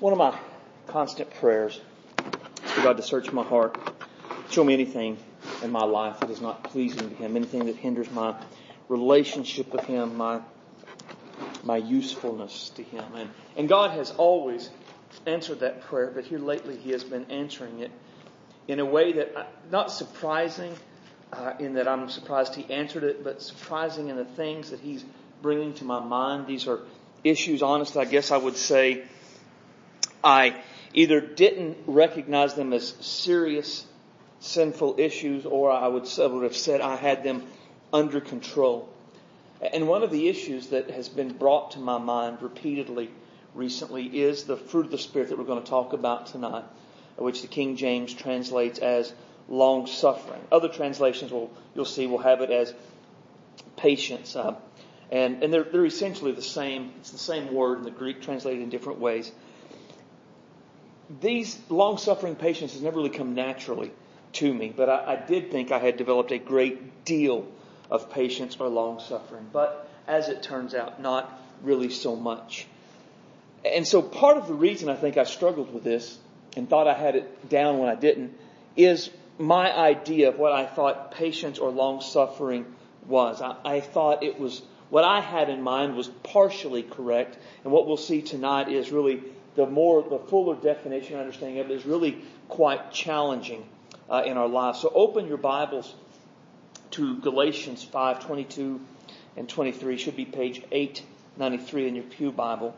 One of my constant prayers is for God to search my heart, show me anything in my life that is not pleasing to Him, anything that hinders my relationship with Him, my my usefulness to Him. And, and God has always answered that prayer, but here lately He has been answering it in a way that, uh, not surprising uh, in that I'm surprised He answered it, but surprising in the things that He's bringing to my mind. These are issues, honestly, I guess I would say I either didn't recognize them as serious sinful issues or I would, have said I had them under control. And one of the issues that has been brought to my mind repeatedly recently is the fruit of the Spirit that we're going to talk about tonight, which the King James translates as long suffering. Other translations will, you'll see, will have it as patience. Uh, and, and they're, they're essentially the same, it's the same word in the Greek translated in different ways. These long suffering patience has never really come naturally to me, but I, I did think I had developed a great deal of patience or long suffering. But as it turns out, not really so much. And so part of the reason I think I struggled with this and thought I had it down when I didn't is my idea of what I thought patience or long suffering was. I, I thought it was what I had in mind was partially correct, and what we'll see tonight is really the more, the fuller definition and understanding of it is really quite challenging uh, in our lives. So open your Bibles to Galatians 5, 22 and 23. It should be page 893 in your Pew Bible.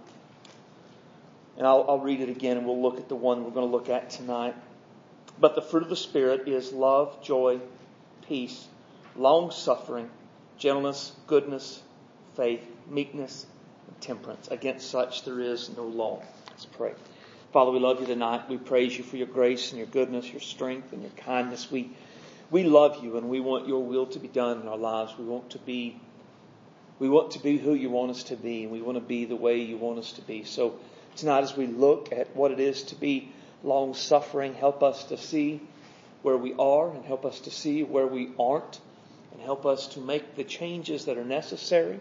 And I'll, I'll read it again and we'll look at the one we're going to look at tonight. But the fruit of the Spirit is love, joy, peace, long suffering, gentleness, goodness, faith, meekness, and temperance. Against such there is no law. Let's pray. Father, we love you tonight. We praise you for your grace and your goodness, your strength and your kindness. We, we love you and we want your will to be done in our lives. We want to be, we want to be who you want us to be and we want to be the way you want us to be. So tonight as we look at what it is to be long suffering, help us to see where we are and help us to see where we aren't and help us to make the changes that are necessary.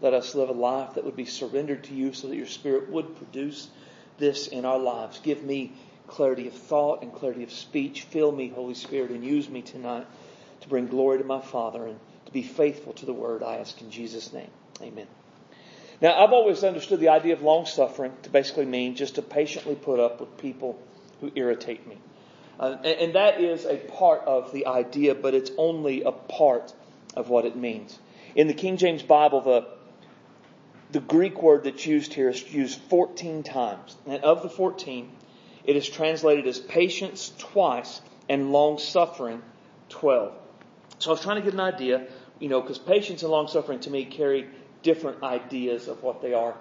Let us live a life that would be surrendered to you so that your spirit would produce this in our lives. Give me clarity of thought and clarity of speech. Fill me, Holy Spirit, and use me tonight to bring glory to my Father and to be faithful to the word I ask in Jesus' name. Amen. Now, I've always understood the idea of long suffering to basically mean just to patiently put up with people who irritate me. Uh, and, and that is a part of the idea, but it's only a part of what it means. In the King James Bible, the the Greek word that's used here is used 14 times. And of the 14, it is translated as patience twice and long suffering 12. So I was trying to get an idea, you know, because patience and long suffering to me carry different ideas of what they are.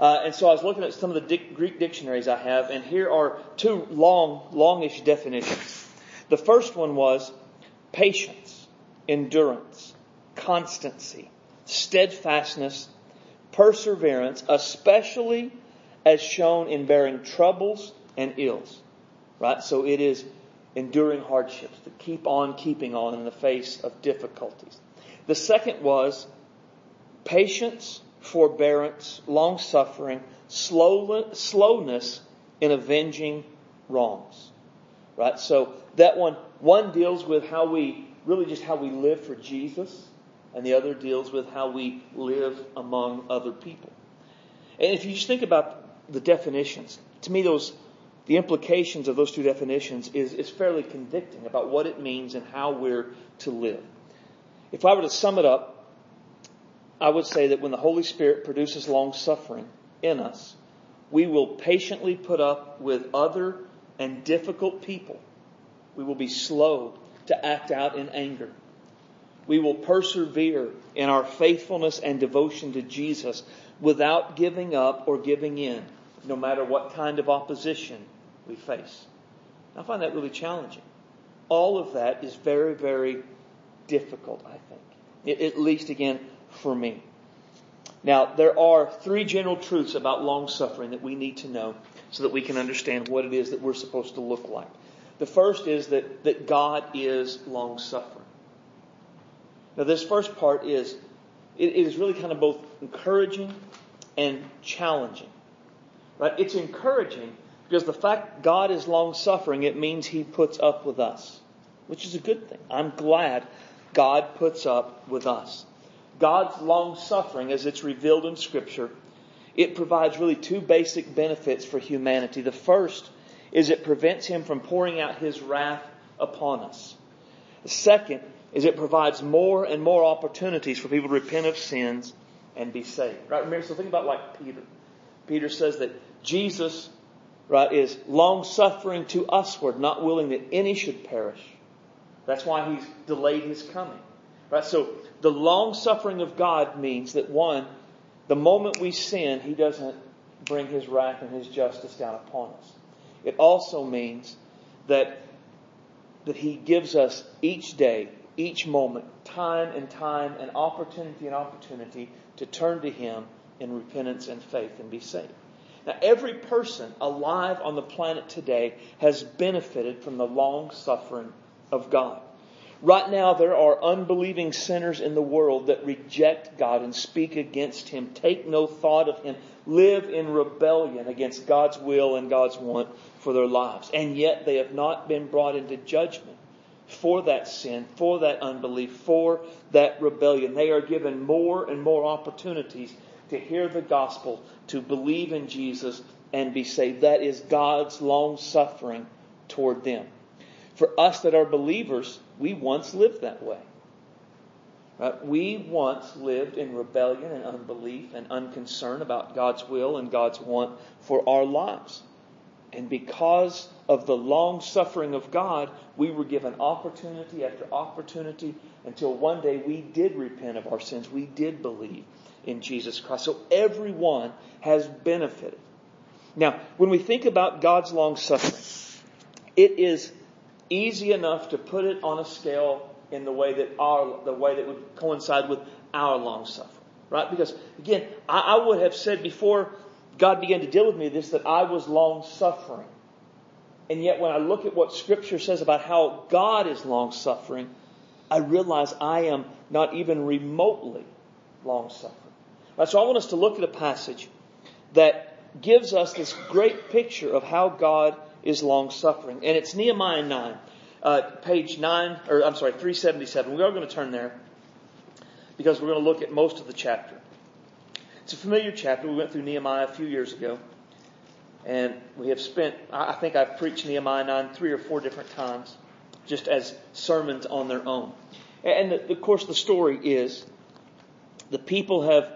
Uh, and so I was looking at some of the Greek dictionaries I have, and here are two long, longish definitions. The first one was patience, endurance, constancy, steadfastness, perseverance, especially as shown in bearing troubles and ills. Right? So it is enduring hardships, to keep on keeping on in the face of difficulties. The second was patience, forbearance, long suffering, slowness in avenging wrongs. Right? So that one, one deals with how we, really just how we live for Jesus and the other deals with how we live among other people. And if you just think about the definitions, to me those the implications of those two definitions is, is fairly convicting about what it means and how we're to live. If I were to sum it up, I would say that when the Holy Spirit produces long suffering in us, we will patiently put up with other and difficult people. We will be slow to act out in anger we will persevere in our faithfulness and devotion to Jesus without giving up or giving in, no matter what kind of opposition we face. I find that really challenging. All of that is very, very difficult, I think. At least, again, for me. Now, there are three general truths about long suffering that we need to know so that we can understand what it is that we're supposed to look like. The first is that, that God is long suffering. Now, this first part is, it is really kind of both encouraging and challenging. Right? It's encouraging because the fact God is long suffering, it means He puts up with us, which is a good thing. I'm glad God puts up with us. God's long suffering, as it's revealed in Scripture, it provides really two basic benefits for humanity. The first is it prevents Him from pouring out His wrath upon us. The second is it provides more and more opportunities for people to repent of sins and be saved. Right? Remember, so think about like Peter. Peter says that Jesus, right, is long suffering to usward, not willing that any should perish. That's why he's delayed his coming. Right? So the long suffering of God means that one, the moment we sin, he doesn't bring his wrath and his justice down upon us. It also means that that he gives us each day, each moment, time and time and opportunity and opportunity to turn to him in repentance and faith and be saved. Now, every person alive on the planet today has benefited from the long suffering of God. Right now, there are unbelieving sinners in the world that reject God and speak against Him, take no thought of Him, live in rebellion against God's will and God's want for their lives. And yet, they have not been brought into judgment for that sin, for that unbelief, for that rebellion. They are given more and more opportunities to hear the gospel, to believe in Jesus, and be saved. That is God's long suffering toward them. For us that are believers, we once lived that way. Right? We once lived in rebellion and unbelief and unconcern about God's will and God's want for our lives. And because of the long suffering of God, we were given opportunity after opportunity until one day we did repent of our sins. We did believe in Jesus Christ. So everyone has benefited. Now, when we think about God's long suffering, it is easy enough to put it on a scale in the way that our the way that would coincide with our long suffering. Right? Because again, I, I would have said before God began to deal with me this that I was long suffering. And yet when I look at what scripture says about how God is long suffering, I realize I am not even remotely long suffering. Right, so I want us to look at a passage that gives us this great picture of how God is long suffering. And it's Nehemiah 9, uh, page 9, or I'm sorry, 377. We are going to turn there because we're going to look at most of the chapter. It's a familiar chapter. We went through Nehemiah a few years ago. And we have spent, I think I've preached Nehemiah 9 three or four different times, just as sermons on their own. And the, of course, the story is the people have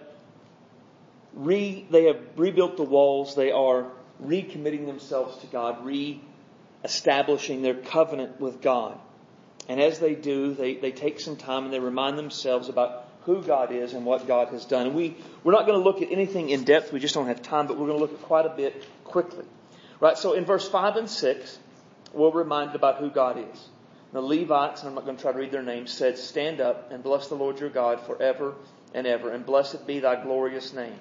re, they have rebuilt the walls. They are recommitting themselves to God, re-establishing their covenant with God. And as they do, they, they take some time and they remind themselves about who God is and what God has done. And we, we're not going to look at anything in depth. We just don't have time, but we're going to look at quite a bit quickly. Right? So in verse 5 and 6, we're reminded about who God is. The Levites, and I'm not going to try to read their names, said, Stand up and bless the Lord your God forever and ever, and blessed be thy glorious name,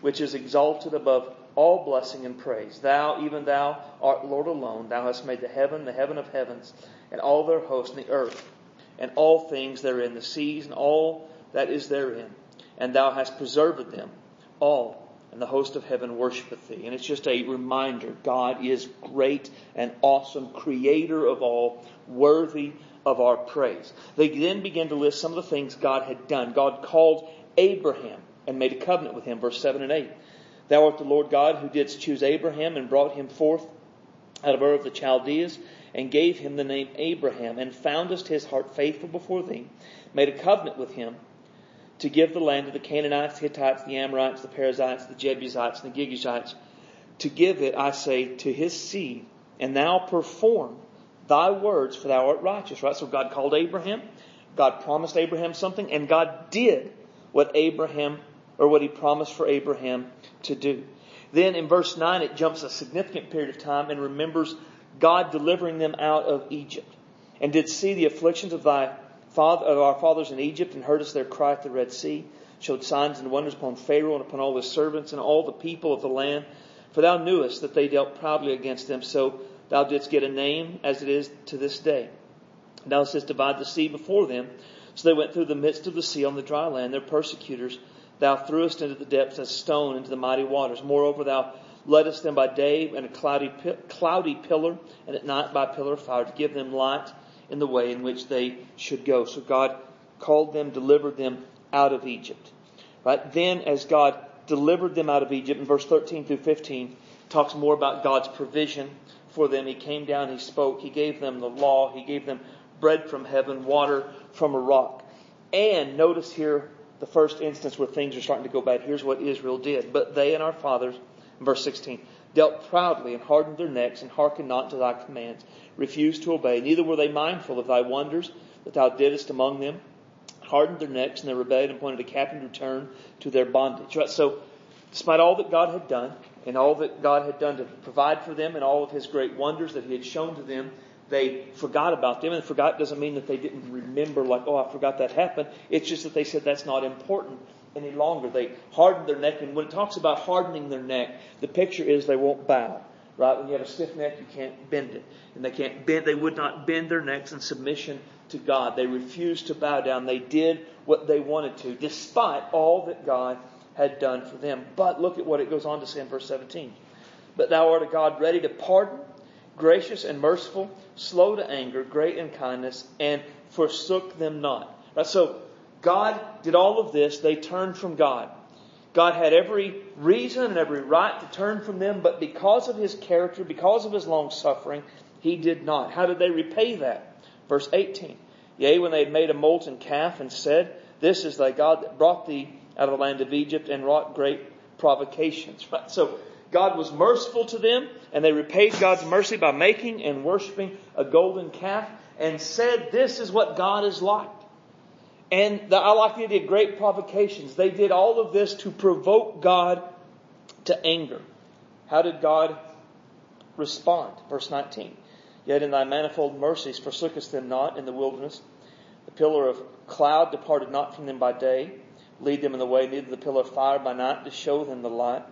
which is exalted above all blessing and praise. Thou, even thou, art Lord alone. Thou hast made the heaven, the heaven of heavens, and all their host, and the earth, and all things therein, the seas, and all that is therein. And thou hast preserved them all, and the host of heaven worshipeth thee. And it's just a reminder God is great and awesome, creator of all, worthy of our praise. They then begin to list some of the things God had done. God called Abraham and made a covenant with him, verse 7 and 8. Thou art the Lord God who didst choose Abraham and brought him forth out of Ur of the Chaldeans and gave him the name Abraham and foundest his heart faithful before thee, made a covenant with him to give the land to the Canaanites, Hittites, the Amorites, the Perizzites, the Jebusites, and the Girgashites, to give it, I say, to his seed, and thou perform thy words, for thou art righteous. Right? So God called Abraham, God promised Abraham something, and God did what Abraham or what he promised for Abraham to do. Then in verse 9, it jumps a significant period of time and remembers God delivering them out of Egypt. And did see the afflictions of thy father, of our fathers in Egypt and heardest their cry at the Red Sea, showed signs and wonders upon Pharaoh and upon all his servants and all the people of the land. For thou knewest that they dealt proudly against them, so thou didst get a name as it is to this day. Thou didst divide the sea before them, so they went through the midst of the sea on the dry land, their persecutors Thou threwest into the depths a stone into the mighty waters. Moreover, thou leddest them by day in a cloudy, cloudy pillar, and at night by pillar of fire to give them light in the way in which they should go. So God called them, delivered them out of Egypt. Right? Then as God delivered them out of Egypt in verse 13 through 15 talks more about God's provision for them. He came down, he spoke, he gave them the law, he gave them bread from heaven, water from a rock. And notice here the first instance where things are starting to go bad. Here's what Israel did. But they and our fathers, verse 16, dealt proudly and hardened their necks and hearkened not to thy commands, refused to obey. Neither were they mindful of thy wonders that thou didst among them, hardened their necks and their rebellion and appointed a captain to return to their bondage. Right? So, despite all that God had done and all that God had done to provide for them and all of his great wonders that he had shown to them, they forgot about them. And forgot doesn't mean that they didn't remember, like, oh, I forgot that happened. It's just that they said that's not important any longer. They hardened their neck. And when it talks about hardening their neck, the picture is they won't bow. Right? When you have a stiff neck, you can't bend it. And they can't bend, they would not bend their necks in submission to God. They refused to bow down. They did what they wanted to, despite all that God had done for them. But look at what it goes on to say in verse 17. But thou art a God ready to pardon, gracious and merciful, slow to anger, great in kindness, and forsook them not. Right, so God did all of this. They turned from God. God had every reason and every right to turn from them, but because of his character, because of his long suffering, he did not. How did they repay that? Verse 18. Yea, when they had made a molten calf and said, This is thy God that brought thee out of the land of Egypt and wrought great provocations. Right? So God was merciful to them, and they repaid God's mercy by making and worshiping a golden calf and said, This is what God is like. And the, I like the idea of great provocations. They did all of this to provoke God to anger. How did God respond? Verse 19. Yet in thy manifold mercies forsookest them not in the wilderness. The pillar of cloud departed not from them by day, lead them in the way, neither the pillar of fire by night to show them the light,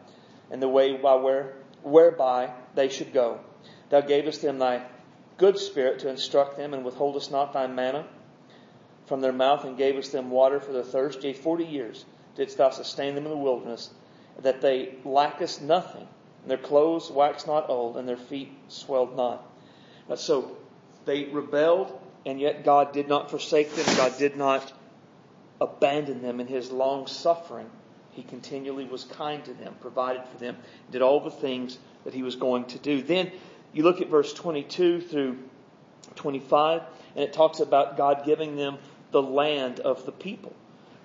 and the way by where, whereby they should go. Thou gavest them thy good spirit to instruct them, and withholdest not thy manna from their mouth and gavest them water for their thirst. Yea, forty years didst thou sustain them in the wilderness, that they lackest nothing. And their clothes waxed not old, and their feet swelled not. So they rebelled, and yet God did not forsake them. God did not abandon them in his long suffering. He continually was kind to them, provided for them, did all the things that he was going to do. Then you look at verse 22 through 25, and it talks about God giving them the land of the people.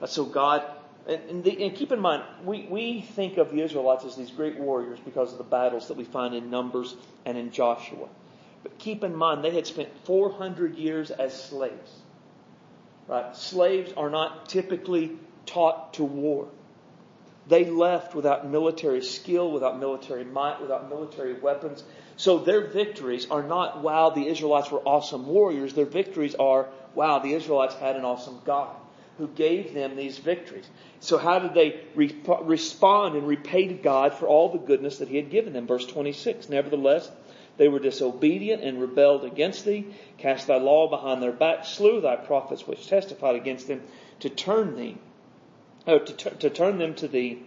So God, and, and, the, and, keep in mind, we, we think of the Israelites as these great warriors because of the battles that we find in Numbers and in Joshua. But keep in mind, they had spent 400 years as slaves. Right? Slaves are not typically taught to war. They left without military skill, without military might, without military weapons. So their victories are not, wow, the Israelites were awesome warriors. Their victories are, wow, the Israelites had an awesome God who gave them these victories. So how did they re- respond and repay to God for all the goodness that He had given them? Verse 26. Nevertheless, they were disobedient and rebelled against thee, cast thy law behind their back, slew thy prophets which testified against them, to turn thee, oh, to, t- to turn them to thee,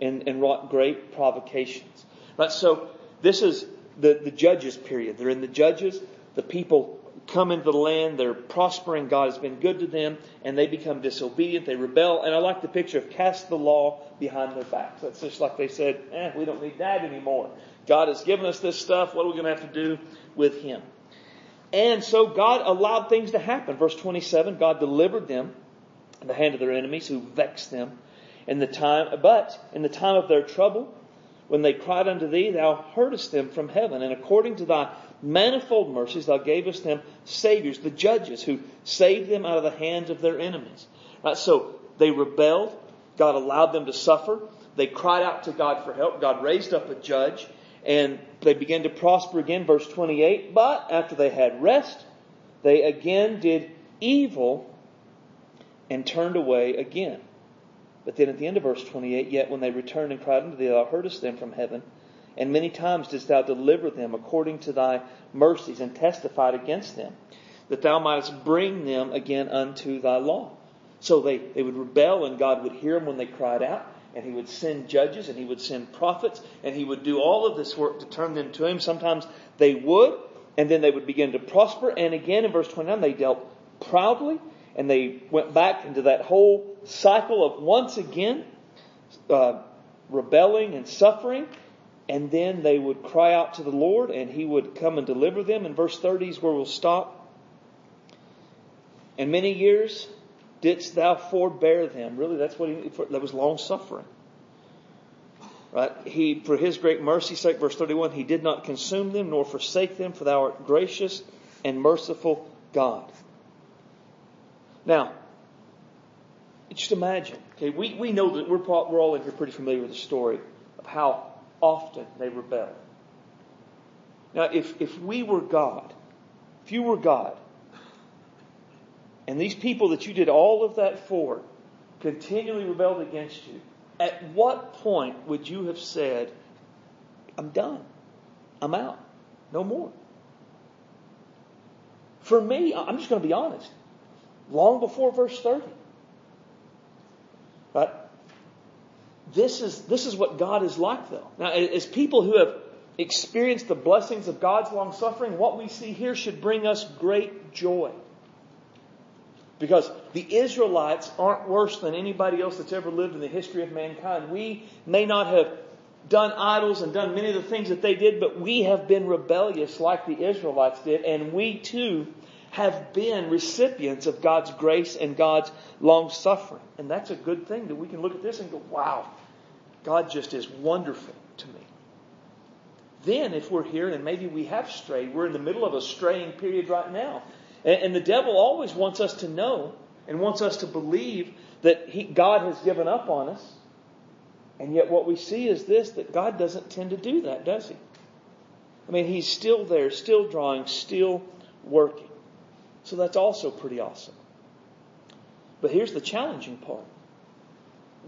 and, and wrought great provocations. Right. So this is the, the judges period. They're in the judges. The people come into the land, they're prospering, God has been good to them, and they become disobedient, they rebel. And I like the picture of cast the law behind their backs. That's just like they said, eh, we don't need that anymore. God has given us this stuff, what are we going to have to do with Him? And so God allowed things to happen. Verse 27, God delivered them in the hand of their enemies who vexed them in the time, but in the time of their trouble, when they cried unto thee, thou heardest them from heaven, and according to thy manifold mercies, thou gavest them saviors, the judges, who saved them out of the hands of their enemies. Right? So they rebelled. God allowed them to suffer. They cried out to God for help. God raised up a judge, and they began to prosper again. Verse 28. But after they had rest, they again did evil and turned away again. But then at the end of verse 28, yet when they returned and cried unto thee, thou heardest them from heaven and many times didst thou deliver them according to thy mercies, and testified against them, that thou mightest bring them again unto thy law. So they, they would rebel, and God would hear them when they cried out, and he would send judges and he would send prophets and he would do all of this work to turn them to him. Sometimes they would, and then they would begin to prosper. And again in verse 29, they dealt proudly and they went back into that whole cycle of once again uh, rebelling and suffering. And then they would cry out to the Lord and he would come and deliver them. In verse 30 is where we'll stop. And many years didst thou forbear them. Really, that's what he, that was long suffering. Right? He, for his great mercy's sake, verse 31, he did not consume them nor forsake them, for thou art gracious and merciful God. Now, just imagine, okay, we, we know that we're, we're all in here pretty familiar with the story of how often they rebel. Now, if, if we were God, if you were God, and these people that you did all of that for continually rebelled against you, at what point would you have said, I'm done. I'm out. No more. For me, I'm just going to be honest. Long before verse 30. But this is, this is what God is like though. Now, as people who have experienced the blessings of God's long suffering, what we see here should bring us great joy. Because the Israelites aren't worse than anybody else that's ever lived in the history of mankind. We may not have done idols and done many of the things that they did, but we have been rebellious like the Israelites did, and we too have been recipients of God's grace and God's long suffering. And that's a good thing that we can look at this and go, wow, God just is wonderful to me. Then, if we're here and maybe we have strayed, we're in the middle of a straying period right now. And, and the devil always wants us to know and wants us to believe that he, God has given up on us. And yet what we see is this, that God doesn't tend to do that, does he? I mean, he's still there, still drawing, still working. So that's also pretty awesome. But here's the challenging part.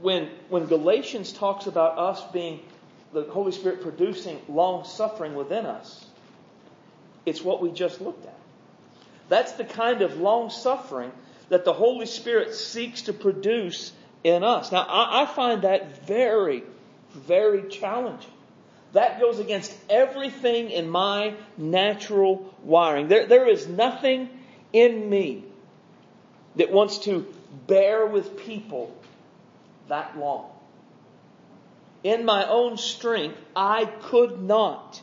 When, when Galatians talks about us being the Holy Spirit producing long suffering within us, it's what we just looked at. That's the kind of long suffering that the Holy Spirit seeks to produce in us. Now, I, I find that very, very challenging. That goes against everything in my natural wiring. There, there is nothing in me that wants to bear with people that long. In my own strength, I could not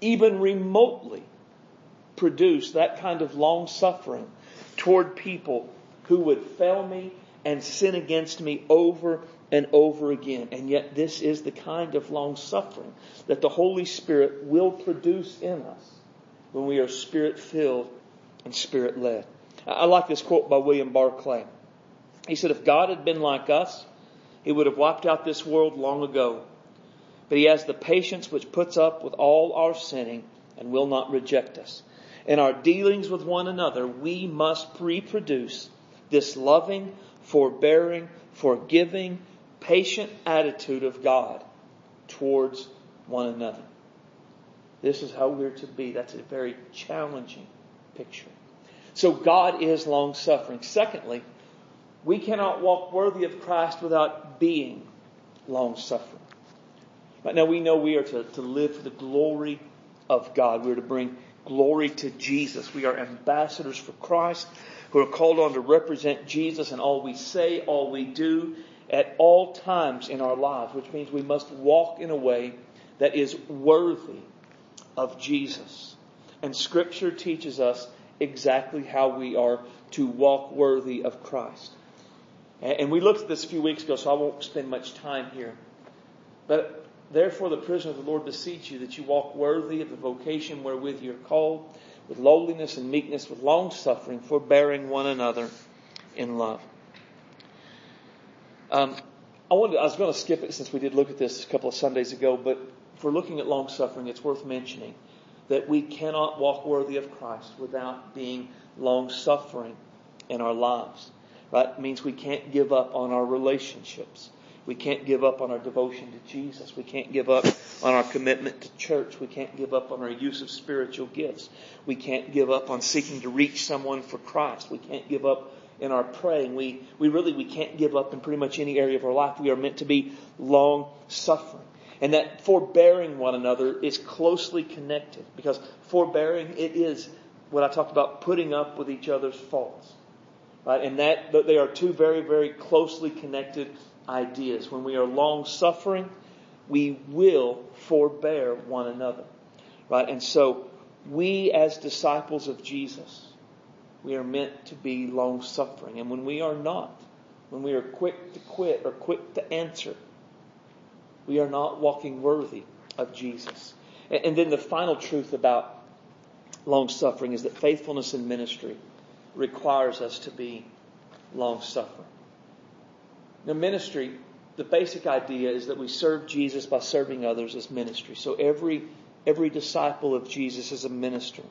even remotely produce that kind of long suffering toward people who would fail me and sin against me over and over again. And yet this is the kind of long suffering that the Holy Spirit will produce in us when we are spirit filled and spirit led. I like this quote by William Barclay. He said, if God had been like us, he would have wiped out this world long ago. But he has the patience which puts up with all our sinning and will not reject us in our dealings with one another, we must reproduce this loving, forbearing, forgiving, patient attitude of God towards one another. This is how we're to be. That's a very challenging picture. So God is long suffering. Secondly, we cannot walk worthy of Christ without being long suffering. Right now we know we are to, to live for the glory of God. We're to bring glory to Jesus. We are ambassadors for Christ who are called on to represent Jesus in all we say, all we do, at all times in our lives, which means we must walk in a way that is worthy of Jesus. And Scripture teaches us exactly how we are to walk worthy of Christ. And we looked at this a few weeks ago, so I won't spend much time here. But Therefore, the prisoner of the Lord beseech you that you walk worthy of the vocation wherewith you are called, with lowliness and meekness, with long suffering, forbearing one another in love. Um, I wanted, I was going to skip it since we did look at this a couple of Sundays ago, but for looking at long suffering, it's worth mentioning that we cannot walk worthy of Christ without being long suffering in our lives. Right? Means we can't give up on our relationships. We can't give up on our devotion to Jesus. We can't give up on our commitment to church. We can't give up on our use of spiritual gifts. We can't give up on seeking to reach someone for Christ. We can't give up in our praying. We, we really, we can't give up in pretty much any area of our life. We are meant to be long suffering. And that forbearing one another is closely connected because forbearing, it is what I talked about, putting up with each other's faults. Right? And that, they are two very, very closely connected ideas. When we are long suffering, we will forbear one another. Right? And so, we as disciples of Jesus, we are meant to be long suffering. And when we are not, when we are quick to quit or quick to answer, we are not walking worthy of Jesus. And then the final truth about long suffering is that faithfulness in ministry requires us to be long suffering. Now, ministry, the basic idea is that we serve Jesus by serving others as ministry. So every every disciple of Jesus is a minister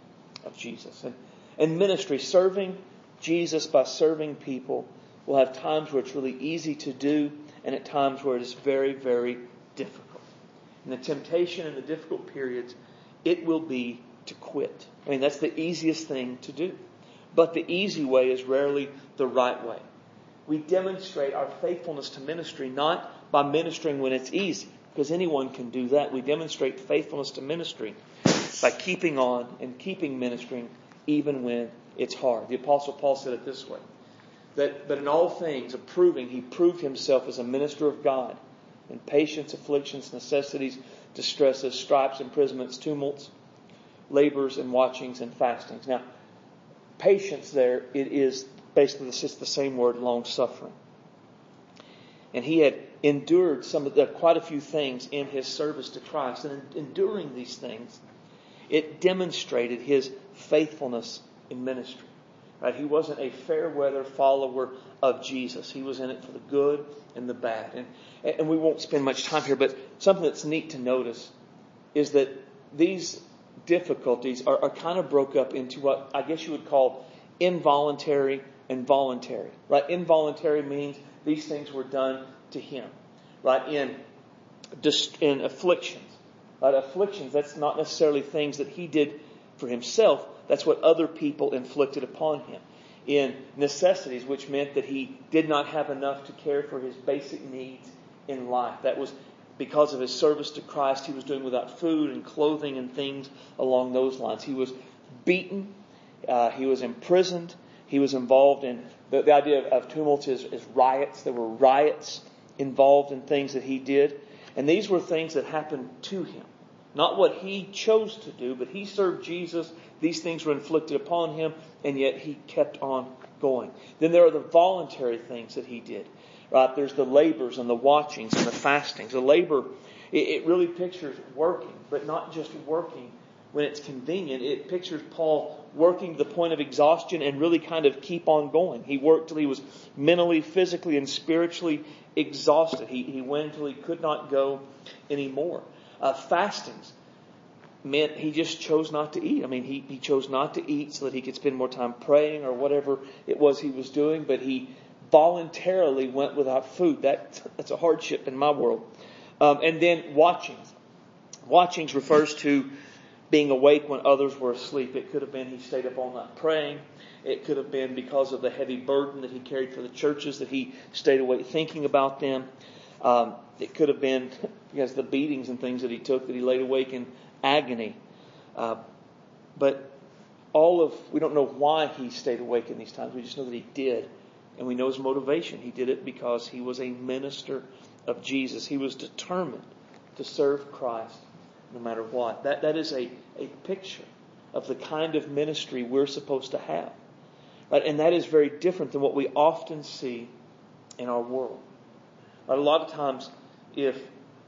of Jesus. And, and ministry, serving Jesus by serving people, will have times where it's really easy to do and at times where it is very, very difficult. And the temptation in the difficult periods, it will be to quit. I mean, that's the easiest thing to do. But the easy way is rarely the right way. We demonstrate our faithfulness to ministry not by ministering when it's easy, because anyone can do that. We demonstrate faithfulness to ministry by keeping on and keeping ministering even when it's hard. The Apostle Paul said it this way that, but in all things, approving, he proved himself as a minister of God in patience, afflictions, necessities, distresses, stripes, imprisonments, tumults, labors, and watchings and fastings. Now, patience there, it is basically it's just the same word, long suffering. And he had endured some of the, quite a few things in his service to Christ. And in enduring these things, it demonstrated his faithfulness in ministry. Right? He wasn't a fair weather follower of Jesus. He was in it for the good and the bad. And, and we won't spend much time here, but something that's neat to notice is that these difficulties are, are kind of broke up into what I guess you would call involuntary and voluntary. Right? Involuntary means these things were done to him. Right? In, in afflictions. Right? Afflictions, that's not necessarily things that he did for himself. That's what other people inflicted upon him. In necessities, which meant that he did not have enough to care for his basic needs in life. That was because of his service to Christ. He was doing without food and clothing and things along those lines. He was beaten. Uh, he was imprisoned. He was involved in the, the idea of, of tumult is, is riots. There were riots involved in things that he did. And these were things that happened to him. Not what he chose to do, but he served Jesus. These things were inflicted upon him, and yet he kept on going. Then there are the voluntary things that he did. Right? There's the labors and the watchings and the fastings. The labor, it, it really pictures working, but not just working when it's convenient. It pictures Paul working to the point of exhaustion and really kind of keep on going. He worked till he was mentally, physically, and spiritually exhausted. He, he went until he could not go anymore. Uh, fastings meant he just chose not to eat. I mean, he, he chose not to eat so that he could spend more time praying or whatever it was he was doing, but he voluntarily went without food. That, that's a hardship in my world. Um, and then watchings. Watchings refers to being awake when others were asleep. It could have been he stayed up all night praying. It could have been because of the heavy burden that he carried for the churches that he stayed awake thinking about them. Um, it could have been because the beatings and things that he took that he laid awake in agony. Uh, but all of we don't know why he stayed awake in these times. We just know that he did, and we know his motivation. He did it because he was a minister of Jesus. He was determined to serve Christ no matter what. That, that is a, a picture of the kind of ministry we're supposed to have. Right? And that is very different than what we often see in our world. Right? A lot of times, if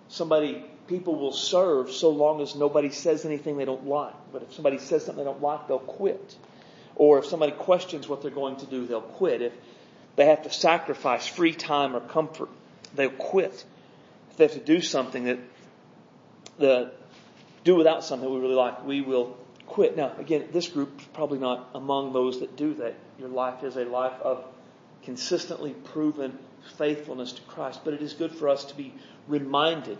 somebody, people will serve so long as nobody says anything they don't like. But if somebody says something they don't like, they'll quit. Or if somebody questions what they're going to do, they'll quit. If they have to sacrifice free time or comfort, they'll quit. If they have to do something that the do without something we really like, we will quit. Now, again, this group is probably not among those that do that. Your life is a life of consistently proven faithfulness to Christ. But it is good for us to be reminded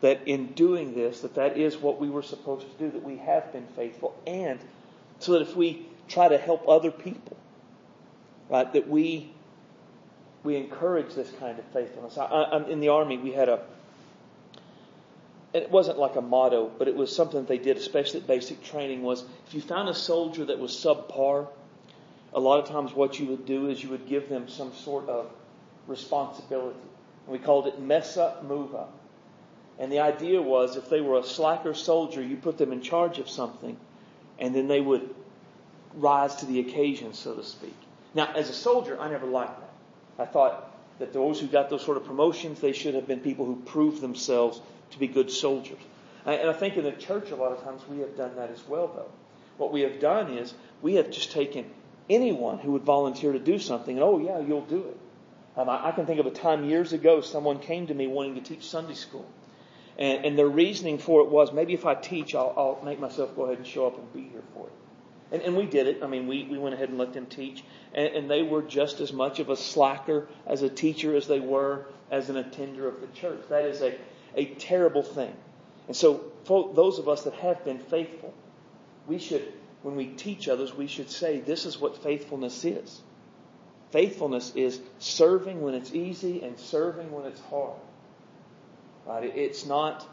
that in doing this, that that is what we were supposed to do, that we have been faithful, and so that if we try to help other people, right? That we we encourage this kind of faithfulness. I, I, in the army, we had a. It wasn't like a motto, but it was something that they did, especially at basic training. Was if you found a soldier that was subpar, a lot of times what you would do is you would give them some sort of responsibility. And we called it mess up, move up. And the idea was if they were a slacker soldier, you put them in charge of something, and then they would rise to the occasion, so to speak. Now, as a soldier, I never liked that. I thought that those who got those sort of promotions, they should have been people who proved themselves to be good soldiers. And I think in the church, a lot of times we have done that as well, though. What we have done is we have just taken anyone who would volunteer to do something, and oh, yeah, you'll do it. Um, I, can think of a time years ago someone came to me wanting to teach Sunday school. And, and their reasoning for it was maybe if I teach, I'll, I'll make myself go ahead and show up and be here for it. And, and we did it. I mean, we, we went ahead and let them teach. And, and they were just as much of a slacker as a teacher as they were as an attender of the church. That is a, a terrible thing. And so, for those of us that have been faithful, we should, when we teach others, we should say, this is what faithfulness is. Faithfulness is serving when it's easy and serving when it's hard. Right? It's not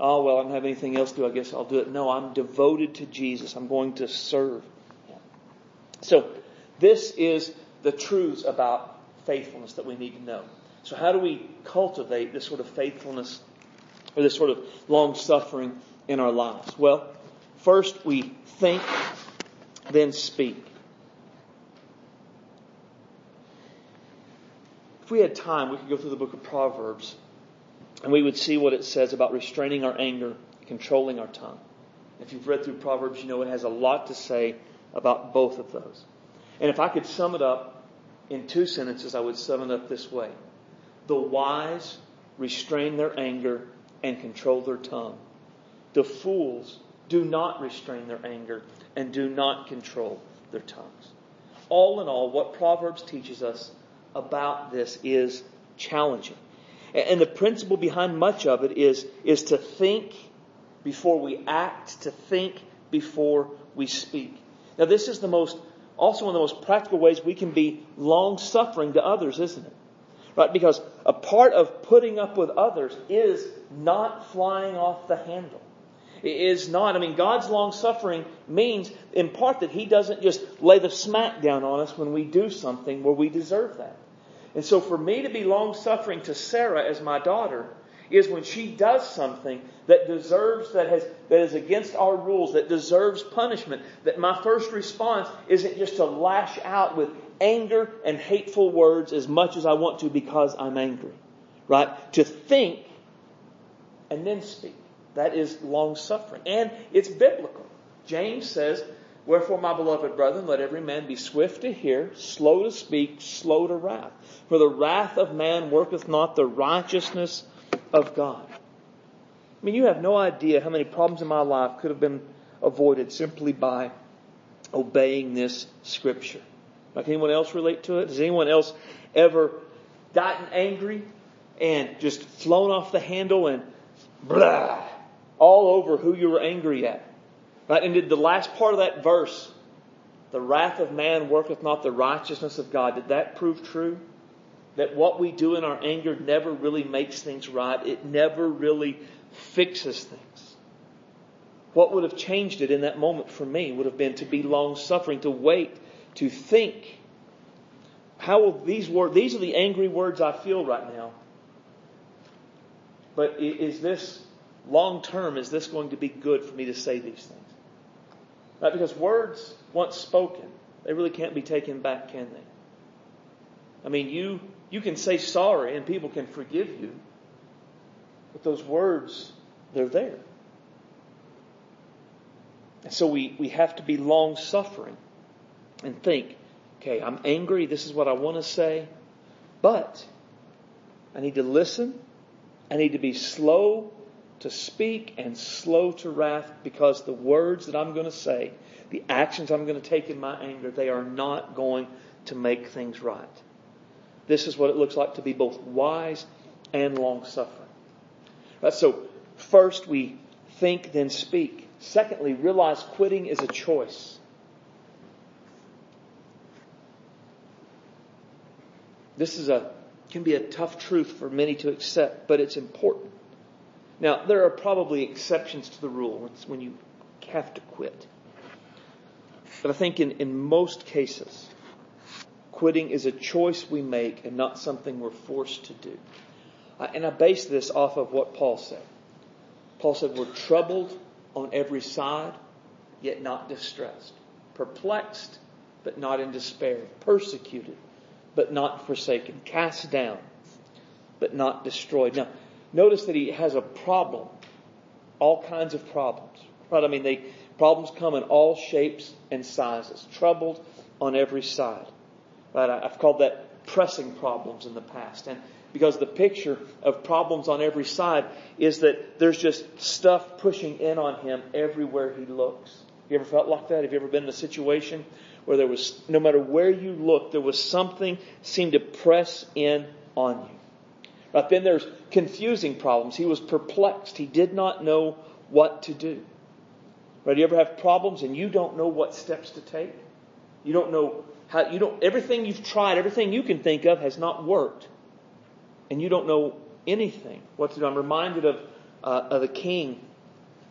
oh, well, I don't have anything else to do. I guess I'll do it. No, I'm devoted to Jesus. I'm going to serve. So, this is the truths about faithfulness that we need to know. So, how do we cultivate this sort of faithfulness or this sort of long suffering in our lives? Well, first we think, then speak. If we had time, we could go through the book of Proverbs and we would see what it says about restraining our anger, controlling our tongue. If you've read through Proverbs, you know it has a lot to say about both of those. And if I could sum it up in two sentences, I would sum it up this way. The wise restrain their anger and control their tongue. The fools do not restrain their anger and do not control their tongues. All in all, what Proverbs teaches us about this is challenging. And the principle behind much of it is, is to think before we act, to think before we speak. Now, this is the most, also one of the most practical ways we can be long suffering to others, isn't it? Right? Because a part of putting up with others is not flying off the handle. It is not, I mean, God's long suffering means in part that He doesn't just lay the smack down on us when we do something where we deserve that. And so for me to be long suffering to Sarah as my daughter is when she does something that deserves, that has, that is against our rules, that deserves punishment, that my first response isn't just to lash out with anger and hateful words as much as I want to because I'm angry. Right? To think and then speak. That is long suffering. And it's biblical. James says Wherefore, my beloved brethren, let every man be swift to hear, slow to speak, slow to wrath. For the wrath of man worketh not the righteousness of God. I mean, you have no idea how many problems in my life could have been avoided simply by obeying this scripture. Like anyone else relate to it? Has anyone else ever gotten angry and just flown off the handle and blah all over who you were angry at? Right? And did the last part of that verse, the wrath of man worketh not the righteousness of God, did that prove true? That what we do in our anger never really makes things right. It never really fixes things. What would have changed it in that moment for me would have been to be long suffering, to wait, to think. How will these words, these are the angry words I feel right now. But is this long term, is this going to be good for me to say these things? Right? Because words, once spoken, they really can't be taken back, can they? I mean, you, you can say sorry and people can forgive you, but those words, they're there. And so we, we have to be long suffering and think, okay, I'm angry, this is what I want to say, but I need to listen, I need to be slow to speak and slow to wrath because the words that I'm going to say, the actions I'm going to take in my anger, they are not going to make things right. This is what it looks like to be both wise and long suffering. Right, so, first we think, then speak. Secondly, realize quitting is a choice. This is a can be a tough truth for many to accept, but it's important. Now, there are probably exceptions to the rule. When you have to quit. But I think in, in most cases, quitting is a choice we make and not something we're forced to do. Uh, and I base this off of what Paul said. Paul said, We're troubled on every side, yet not distressed, perplexed, but not in despair, persecuted, but not forsaken, cast down, but not destroyed. Now, notice that he has a problem, all kinds of problems. Right? I mean, they problems come in all shapes and sizes, troubled on every side. Right? I've called that pressing problems in the past, and because the picture of problems on every side is that there's just stuff pushing in on him everywhere he looks. You ever felt like that? Have you ever been in a situation where there was, no matter where you looked, there was something seemed to press in on you? Right then there's confusing problems. He was perplexed. He did not know what to do. Right? You ever have problems and you don't know what steps to take? You don't know how, you don't, everything you've tried, everything you can think of has not worked and you don't know anything what to do. I'm reminded of, uh, of the king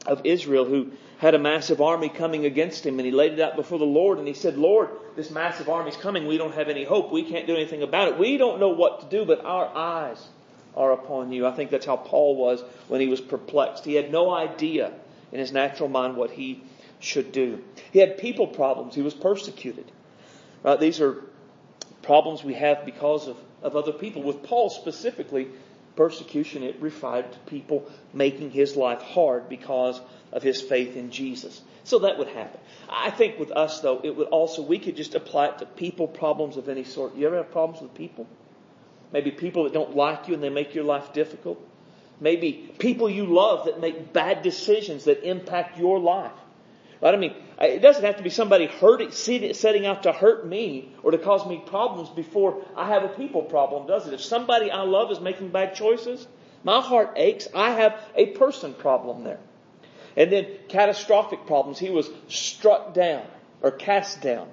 of Israel who had a massive army coming against him and he laid it out before the Lord and he said, Lord, this massive army is coming. We don't have any hope. We can't do anything about it. We don't know what to do, but our eyes are upon you. I think that's how Paul was when he was perplexed. He had no idea in his natural mind what he should do. He had people problems. He was persecuted. Right? These are problems we have because of of other people. With Paul specifically, persecution, it referred to people making his life hard because of his faith in Jesus. So that would happen. I think with us though, it would also, we could just apply it to people problems of any sort. You ever have problems with people? Maybe people that don't like you and they make your life difficult. Maybe people you love that make bad decisions that impact your life. Right? I mean, it doesn't have to be somebody hurting, setting out to hurt me or to cause me problems before I have a people problem, does it? If somebody I love is making bad choices, my heart aches. I have a person problem there. And then catastrophic problems. He was struck down or cast down.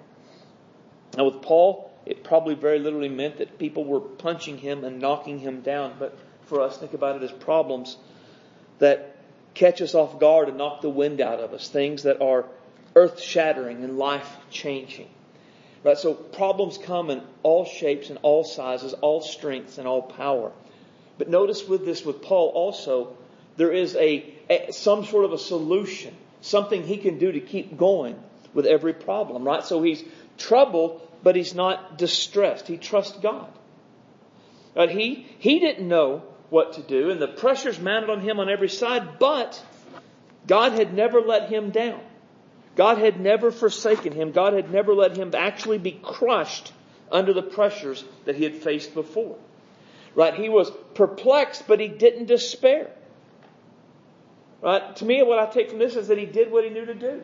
Now with Paul, it probably very literally meant that people were punching him and knocking him down. But for us, think about it as problems that catch us off guard and knock the wind out of us, things that are earth shattering and life changing. Right? So problems come in all shapes and all sizes, all strengths and all power. But notice with this, with Paul also, there is a, a some sort of a solution, something he can do to keep going with every problem, right? So he's troubled, but he's not distressed. He trusts God. Right? He, he didn't know what to do, and the pressures mounted on him on every side, but God had never let him down. God had never forsaken him. God had never let him actually be crushed under the pressures that he had faced before. Right? He was perplexed, but he didn't despair. Right? To me, what I take from this is that he did what he knew to do.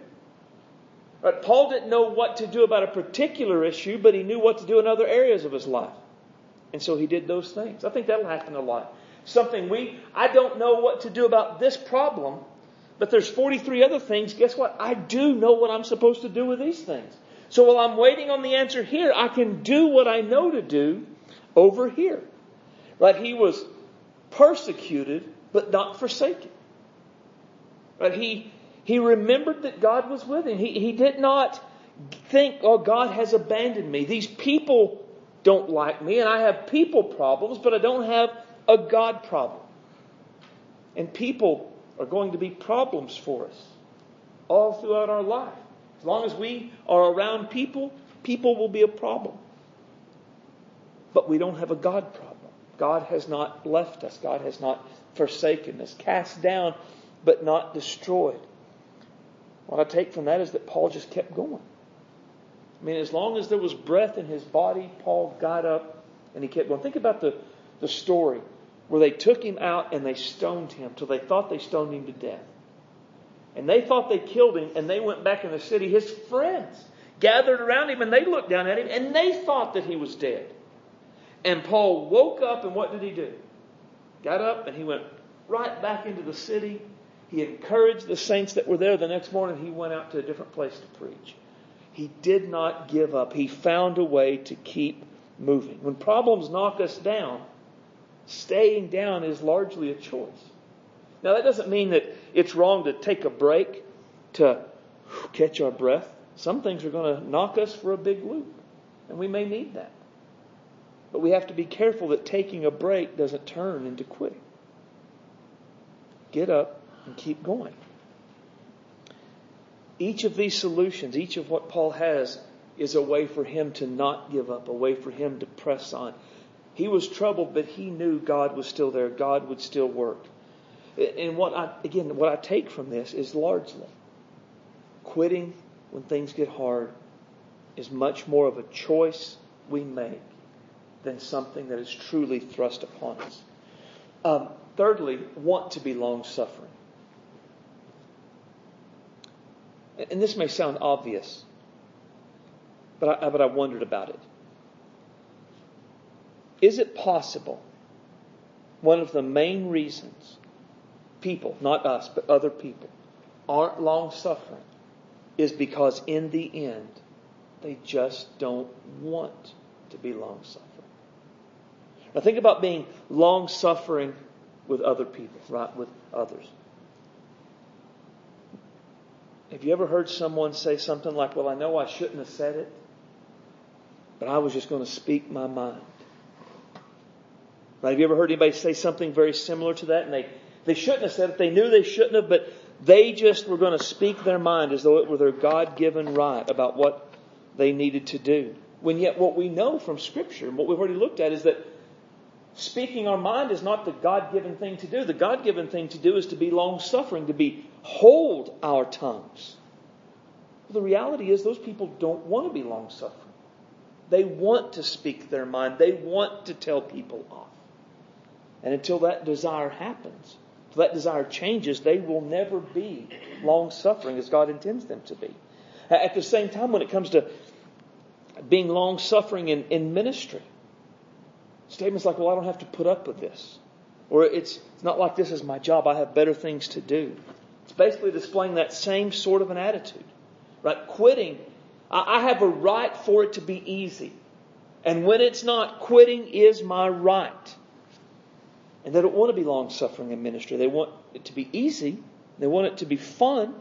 Right? Paul didn't know what to do about a particular issue, but he knew what to do in other areas of his life. And so he did those things. I think that'll happen a lot something we, I don't know what to do about this problem, but there's 43 other things. Guess what? I do know what I'm supposed to do with these things. So while I'm waiting on the answer here, I can do what I know to do over here. Right? He was persecuted, but not forsaken. Right? He, he remembered that God was with him. He, he did not think, oh, God has abandoned me. These people don't like me, and I have people problems, but I don't have a God problem. And people are going to be problems for us all throughout our life. As long as we are around people, people will be a problem. But we don't have a God problem. God has not left us. God has not forsaken us. Cast down, but not destroyed. What I take from that is that Paul just kept going. I mean, as long as there was breath in his body, Paul got up and he kept going. Think about the, the story where they took him out and they stoned him till they thought they stoned him to death. And they thought they killed him and they went back in the city. His friends gathered around him and they looked down at him and they thought that he was dead. And Paul woke up and what did he do? Got up and he went right back into the city. He encouraged the saints that were there. The next morning he went out to a different place to preach. He did not give up. He found a way to keep moving. When problems knock us down, staying down is largely a choice. Now, that doesn't mean that it's wrong to take a break to catch our breath. Some things are going to knock us for a big loop, and we may need that. But we have to be careful that taking a break doesn't turn into quitting. Get up and keep going. Each of these solutions, each of what Paul has, is a way for him to not give up, a way for him to press on. He was troubled, but he knew God was still there. God would still work. And what I, again, what I take from this is largely quitting when things get hard is much more of a choice we make than something that is truly thrust upon us. Um, thirdly, want to be long suffering. And this may sound obvious, but I, but I wondered about it. Is it possible one of the main reasons people, not us, but other people, aren't long suffering is because in the end, they just don't want to be long suffering. Now think about being long suffering with other people, right? With others. Have you ever heard someone say something like, Well, I know I shouldn't have said it, but I was just going to speak my mind? Have you ever heard anybody say something very similar to that? And they, they shouldn't have said it. They knew they shouldn't have, but they just were going to speak their mind as though it were their God given right about what they needed to do. When yet what we know from Scripture and what we've already looked at is that speaking our mind is not the God given thing to do. The God given thing to do is to be long suffering, to be hold our tongues. the reality is those people don't want to be long suffering. They want to speak their mind. They want to tell people off. And until that desire happens, until that desire changes, they will never be long suffering as God intends them to be. At the same time, when it comes to being long suffering in, in ministry, statements like, well, I don't have to put up with this. Or it's, it's not like this is my job, I have better things to do. It's basically displaying that same sort of an attitude. Right? Quitting, I have a right for it to be easy. And when it's not, quitting is my right. And they don't want to be long suffering in ministry. They want it to be easy. They want it to be fun.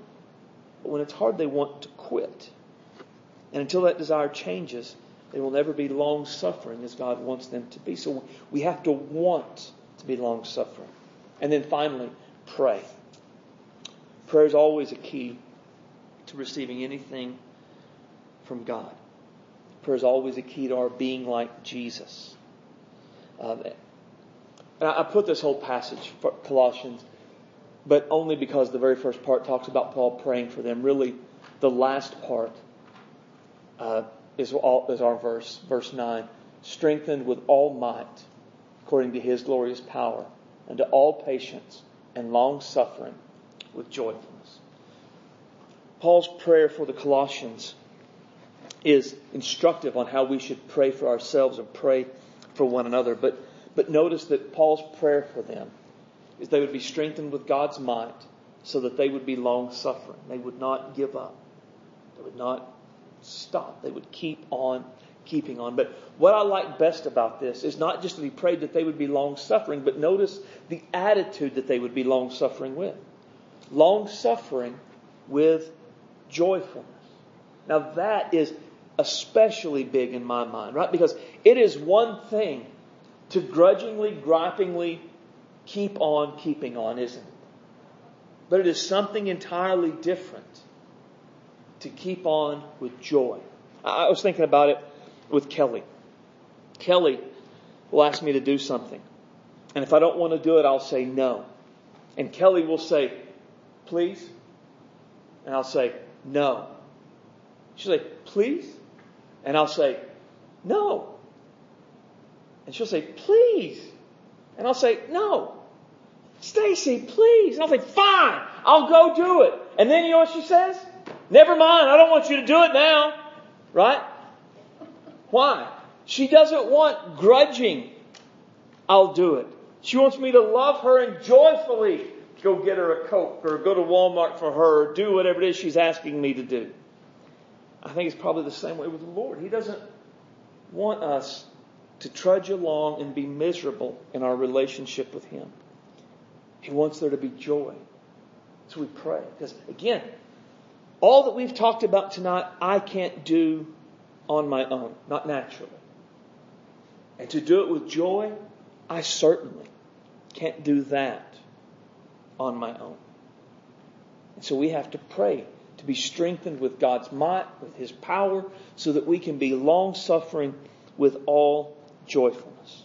But when it's hard, they want to quit. And until that desire changes, they will never be long suffering as God wants them to be. So we have to want to be long suffering. And then finally, pray. Prayer is always a key to receiving anything from God. Prayer is always a key to our being like Jesus. Um, and I, put this whole passage, for Colossians, but only because the very first part talks about Paul praying for them. Really, the last part uh, is, all, is our verse, verse 9. Strengthened with all might, according to his glorious power, unto all patience and long suffering with joyfulness. Paul's prayer for the Colossians is instructive on how we should pray for ourselves and pray for one another. But but notice that Paul's prayer for them is they would be strengthened with God's might so that they would be long suffering. They would not give up. They would not stop. They would keep on keeping on. But what I like best about this is not just that he prayed that they would be long suffering, but notice the attitude that they would be long suffering with. Long suffering with joyfulness. Now that is especially big in my mind, right? Because it is one thing to grudgingly, gripingly keep on keeping on, isn't it? But it is something entirely different to keep on with joy. I was thinking about it with Kelly. Kelly will ask me to do something. And if I don't want to do it, I'll say no. And Kelly will say, please. And I'll say, no. She'll say, please. And I'll say, no. And she'll say, please. And I'll say, no. Stacy, please. And I'll say, fine. I'll go do it. And then you know what she says? Never mind. I don't want you to do it now. Right? Why? She doesn't want grudging. I'll do it. She wants me to love her and joyfully go get her a Coke or go to Walmart for her or do whatever it is she's asking me to do. I think it's probably the same way with the Lord. He doesn't want us to trudge along and be miserable in our relationship with Him. He wants there to be joy. So we pray. Because again, all that we've talked about tonight, I can't do on my own, not naturally. And to do it with joy, I certainly can't do that on my own. And so we have to pray to be strengthened with God's might, with His power, so that we can be long suffering with all joyfulness.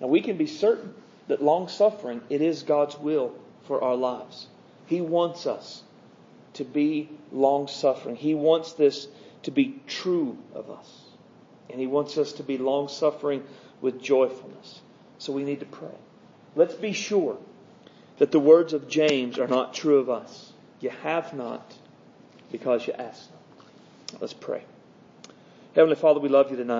Now we can be certain that long suffering, it is God's will for our lives. He wants us to be long suffering. He wants this to be true of us. And He wants us to be long suffering with joyfulness. So we need to pray. Let's be sure that the words of James are not true of us. You have not because you ask not. Let's pray. Heavenly Father, we love you tonight.